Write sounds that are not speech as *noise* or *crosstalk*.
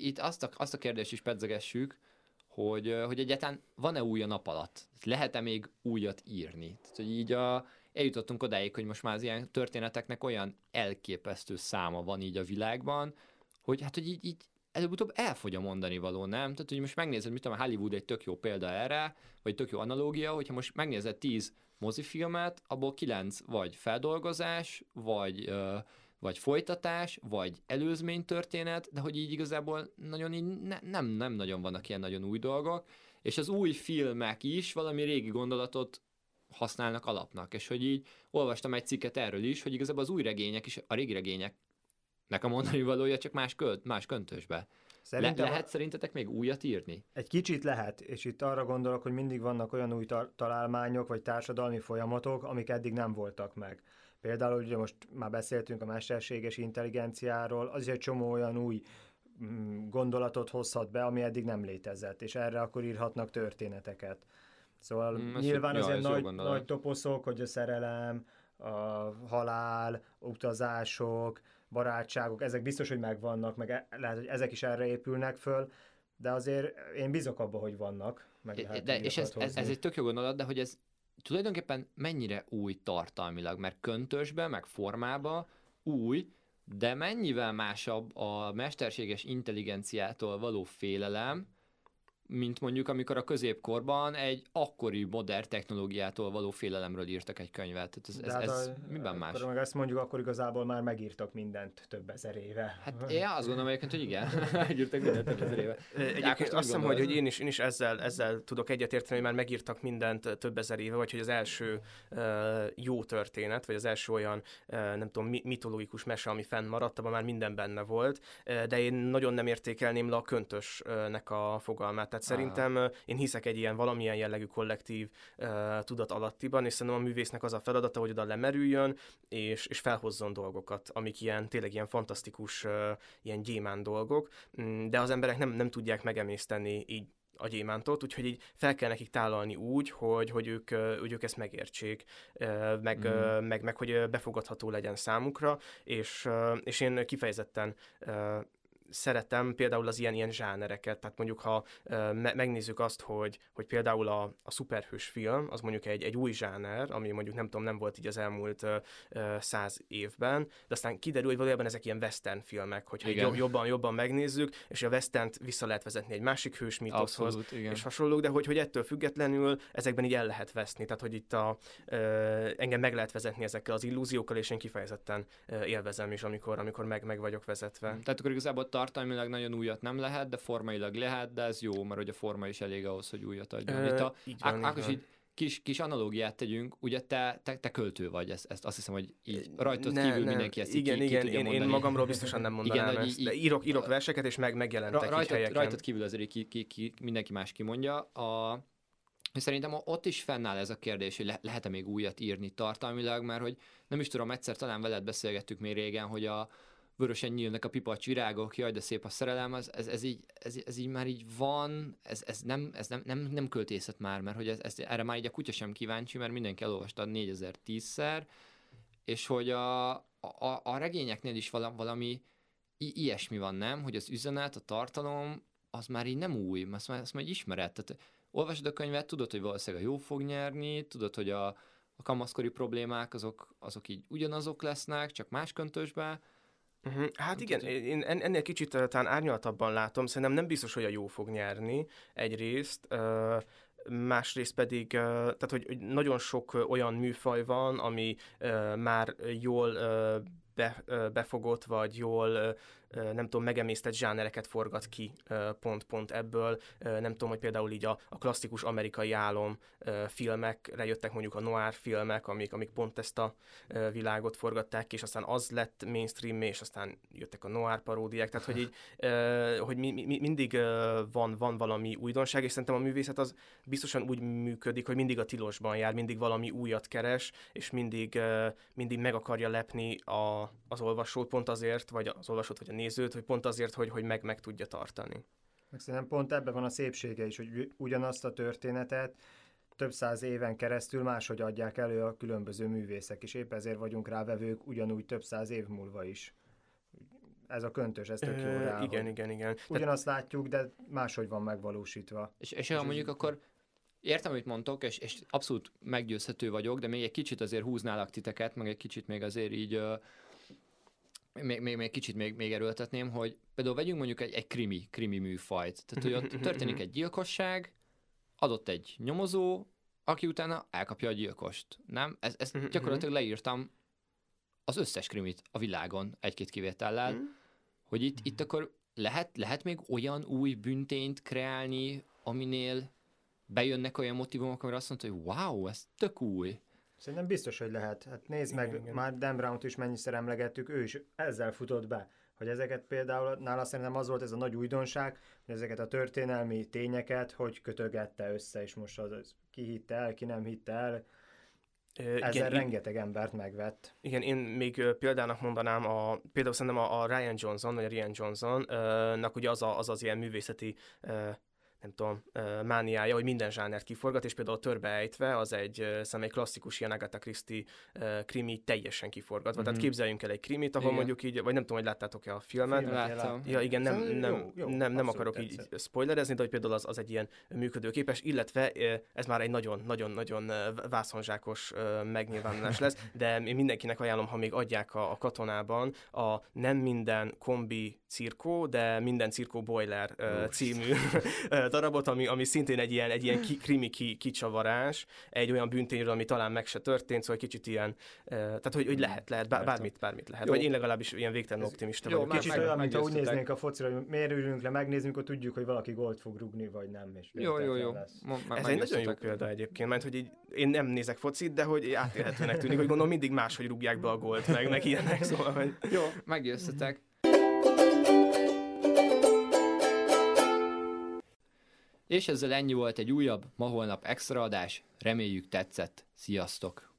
itt azt a, azt a kérdést is pedzegessük, hogy, hogy egyáltalán van-e új a nap alatt? Lehet-e még újat írni? Tehát, hogy így a, eljutottunk odáig, hogy most már az ilyen történeteknek olyan elképesztő száma van így a világban, hogy hát, hogy így, így előbb-utóbb elfogy a mondani való, nem? Tehát, hogy most megnézed, mit tudom, Hollywood egy tök jó példa erre, vagy tök jó analógia, hogyha most megnézed tíz mozifilmet, abból kilenc vagy feldolgozás, vagy, ö, vagy folytatás, vagy előzménytörténet, de hogy így igazából nagyon így ne, nem, nem nagyon vannak ilyen nagyon új dolgok, és az új filmek is valami régi gondolatot használnak alapnak, és hogy így olvastam egy cikket erről is, hogy igazából az új regények is, a régi regények nek a mondani valója csak más, költ, más köntösbe. Szerintem Le- lehet szerintetek még újat írni? Egy kicsit lehet, és itt arra gondolok, hogy mindig vannak olyan új ta- találmányok, vagy társadalmi folyamatok, amik eddig nem voltak meg. Például ugye most már beszéltünk a mesterséges intelligenciáról, az is egy csomó olyan új mm, gondolatot hozhat be, ami eddig nem létezett, és erre akkor írhatnak történeteket. Szóval mm, nyilván azért nagy, nagy toposzok, hogy a szerelem, a halál, utazások, barátságok, ezek biztos, hogy megvannak, meg e- lehet, hogy ezek is erre épülnek föl, de azért én bízok abba, hogy vannak. Meg lehet de, és ez, ez, ez egy tök jó gondolat, de hogy ez tulajdonképpen mennyire új tartalmilag, mert köntösbe, meg formába új, de mennyivel másabb a mesterséges intelligenciától való félelem, mint mondjuk amikor a középkorban egy akkori modern technológiától való félelemről írtak egy könyvet. Tehát ez, ez, hát ez a, miben más? Akkor meg ezt mondjuk, akkor igazából már megírtak mindent több ezer éve. Hát én azt gondolom egyébként, hogy igen, *laughs* *laughs* megírtak mindent több ezer éve. Egyébként azt hiszem, hogy, hogy én is, én is ezzel, ezzel tudok egyetérteni, hogy már megírtak mindent több ezer éve, vagy hogy az első uh, jó történet, vagy az első olyan, uh, nem tudom, mitológikus mese, ami fennmaradt, abban már minden benne volt, uh, de én nagyon nem értékelném le a köntösnek a fogalmát tehát szerintem én hiszek egy ilyen valamilyen jellegű kollektív uh, tudat alattiban, és szerintem a művésznek az a feladata, hogy oda lemerüljön, és, és felhozzon dolgokat, amik ilyen, tényleg ilyen fantasztikus, uh, ilyen gyémán dolgok, mm, de az emberek nem, nem tudják megemészteni így a gyémántot, úgyhogy így fel kell nekik tálalni úgy, hogy, hogy, ők, hogy ők ezt megértsék, meg, mm. meg, meg hogy befogadható legyen számukra, és, és én kifejezetten szeretem például az ilyen, ilyen zsánereket, tehát mondjuk ha me- megnézzük azt, hogy, hogy például a, a szuperhős film, az mondjuk egy, egy új zsáner, ami mondjuk nem tudom, nem volt így az elmúlt száz évben, de aztán kiderül, hogy valójában ezek ilyen western filmek, hogyha Igen. jobban, jobban megnézzük, és a westernt vissza lehet vezetni egy másik hős mítoszhoz, és hasonlók, de hogy, hogy ettől függetlenül ezekben így el lehet veszni, tehát hogy itt a, uh, engem meg lehet vezetni ezekkel az illúziókkal, és én kifejezetten élvezem is, amikor, amikor meg, meg vagyok vezetve. Tehát akkor igazából tartalmilag nagyon újat nem lehet, de formailag lehet, de ez jó, mert hogy a forma is elég ahhoz, hogy újat adjon. Ö, Itt a, így van, Ákos, így kis, kis analógiát tegyünk, ugye te, te, te költő vagy, ezt, ezt azt hiszem, hogy így rajtad ne, kívül ne, mindenki ezt igen, ki, igen, ki én, én magamról biztosan nem mondanám igen, ezt, így, de írok, írok verseket, és meg megjelentek rajtad, helyeken. Rajtad kívül azért ki, ki, ki, mindenki más kimondja. A, Szerintem ott is fennáll ez a kérdés, hogy le- lehet-e még újat írni tartalmilag, mert hogy nem is tudom, egyszer talán veled beszélgettük még régen, hogy a, vörösen nyílnak a pipacs virágok, jaj, de szép a szerelem, ez, ez, ez, így, ez, ez így már így van, ez, ez, nem, ez nem, nem, nem költészet már, mert hogy ez, ez, erre már így a kutya sem kíváncsi, mert mindenki elolvasta 4010-szer, és hogy a, a, a regényeknél is valami, valami i- ilyesmi van, nem? Hogy az üzenet, a tartalom, az már így nem új, azt már, azt már ismered. Tehát olvasod a könyvet, tudod, hogy valószínűleg a jó fog nyerni, tudod, hogy a, a kamaszkori problémák azok, azok így ugyanazok lesznek, csak más köntösbe, Uh-huh. Hát igen, én ennél kicsit talán árnyaltabban látom, szerintem nem biztos, hogy a jó fog nyerni egyrészt, uh, másrészt pedig, tehát hogy nagyon sok olyan műfaj van, ami már jól be, befogott, vagy jól nem tudom, megemésztett zsánereket forgat ki pont-pont ebből. Nem tudom, hogy például így a, a klasszikus amerikai álom filmekre jöttek mondjuk a noir filmek, amik, amik pont ezt a világot forgatták és aztán az lett mainstream és aztán jöttek a noir paródiák, tehát hogy így, hogy mi, mi, mindig van, van valami újdonság, és szerintem a művészet az biztosan úgy működik, hogy mindig a tilosban jár, mindig valami újat keres, és mindig, mindig meg akarja lepni a, az olvasót pont azért, vagy az olvasót, vagy a nézőt, hogy pont azért, hogy, hogy meg, meg tudja tartani. Meg szerintem pont ebben van a szépsége is, hogy ugyanazt a történetet több száz éven keresztül máshogy adják elő a különböző művészek, és épp ezért vagyunk rávevők ugyanúgy több száz év múlva is. ez a köntös, ez tök jó rá, Igen, igen, igen. Ugyanazt látjuk, de máshogy van megvalósítva. És, és, és mondjuk akkor értem, amit mondtok, és, és abszolút meggyőzhető vagyok, de még egy kicsit azért húználak titeket, meg egy kicsit még azért így uh, még, még, még kicsit még, még erőltetném, hogy például vegyünk mondjuk egy, egy krimi, krimi műfajt. Tehát, hogy ott *laughs* történik egy gyilkosság, adott egy nyomozó, aki utána elkapja a gyilkost. Nem? Ez, ezt *laughs* gyakorlatilag leírtam az összes krimit a világon, egy-két kivétellel, *laughs* hogy itt, itt akkor lehet, lehet még olyan új büntényt kreálni, aminél bejönnek olyan motivumok, amire azt mondta, hogy wow, ez tök új. Szerintem biztos, hogy lehet. Hát nézd igen, meg, igen. már Dan Brown-t is mennyiszer emlegettük, ő is ezzel futott be. Hogy ezeket például, nála szerintem az volt ez a nagy újdonság, hogy ezeket a történelmi tényeket, hogy kötögette össze, és most az, az ki hitte el, ki nem hitte el, ezzel igen, rengeteg embert megvett. Igen, én még példának mondanám, a, például szerintem a, a Ryan Johnson, vagy a Ryan Johnson-nak ugye az, a, az az ilyen művészeti nem tudom, mániája, hogy minden zsánert kiforgat, és például a Törbeejtve az egy, szerintem egy klasszikus ilyen Agatha Christie krimi teljesen kiforgatva. Mm-hmm. Tehát mhm. képzeljünk el egy krimit, ahol igen. mondjuk így, vagy nem tudom, hogy láttátok-e a filmet. Láttam. Ja, igen, nem, nem, jó, jó, nem, nem akarok tetszett. így spoilerezni, de hogy például az, az egy ilyen működőképes, illetve ez már egy nagyon-nagyon-nagyon vászonzsákos megnyilvánulás lesz, de én mindenkinek ajánlom, ha még adják a, a katonában a nem minden kombi cirkó, de minden cirkó boiler uh, című *laughs* darabot, ami, ami szintén egy ilyen, egy ilyen ki, krimi ki, kicsavarás, egy olyan bűntényről, ami talán meg se történt, szóval egy kicsit ilyen, uh, tehát hogy, hogy lehet, lehet, bár, bármit, bármit lehet. Jó. Vagy én legalábbis ilyen végtelen optimista jó, vagyok. Kicsit olyan, mint ha úgy néznénk a focira, hogy miért ülünk le, megnézzünk, hogy tudjuk, hogy valaki gólt fog rugni, vagy nem. És jó, jó, jó. Ez egy nagyon jó példa egyébként, mert hogy így, én nem nézek focit, de hogy átélhetőnek tűnik, hogy gondolom mindig máshogy rúgják be a gólt, meg, meg ilyenek, szóval, hogy... Jó, meggyőztetek. És ezzel ennyi volt egy újabb, ma holnap extra adás. Reméljük tetszett. Sziasztok!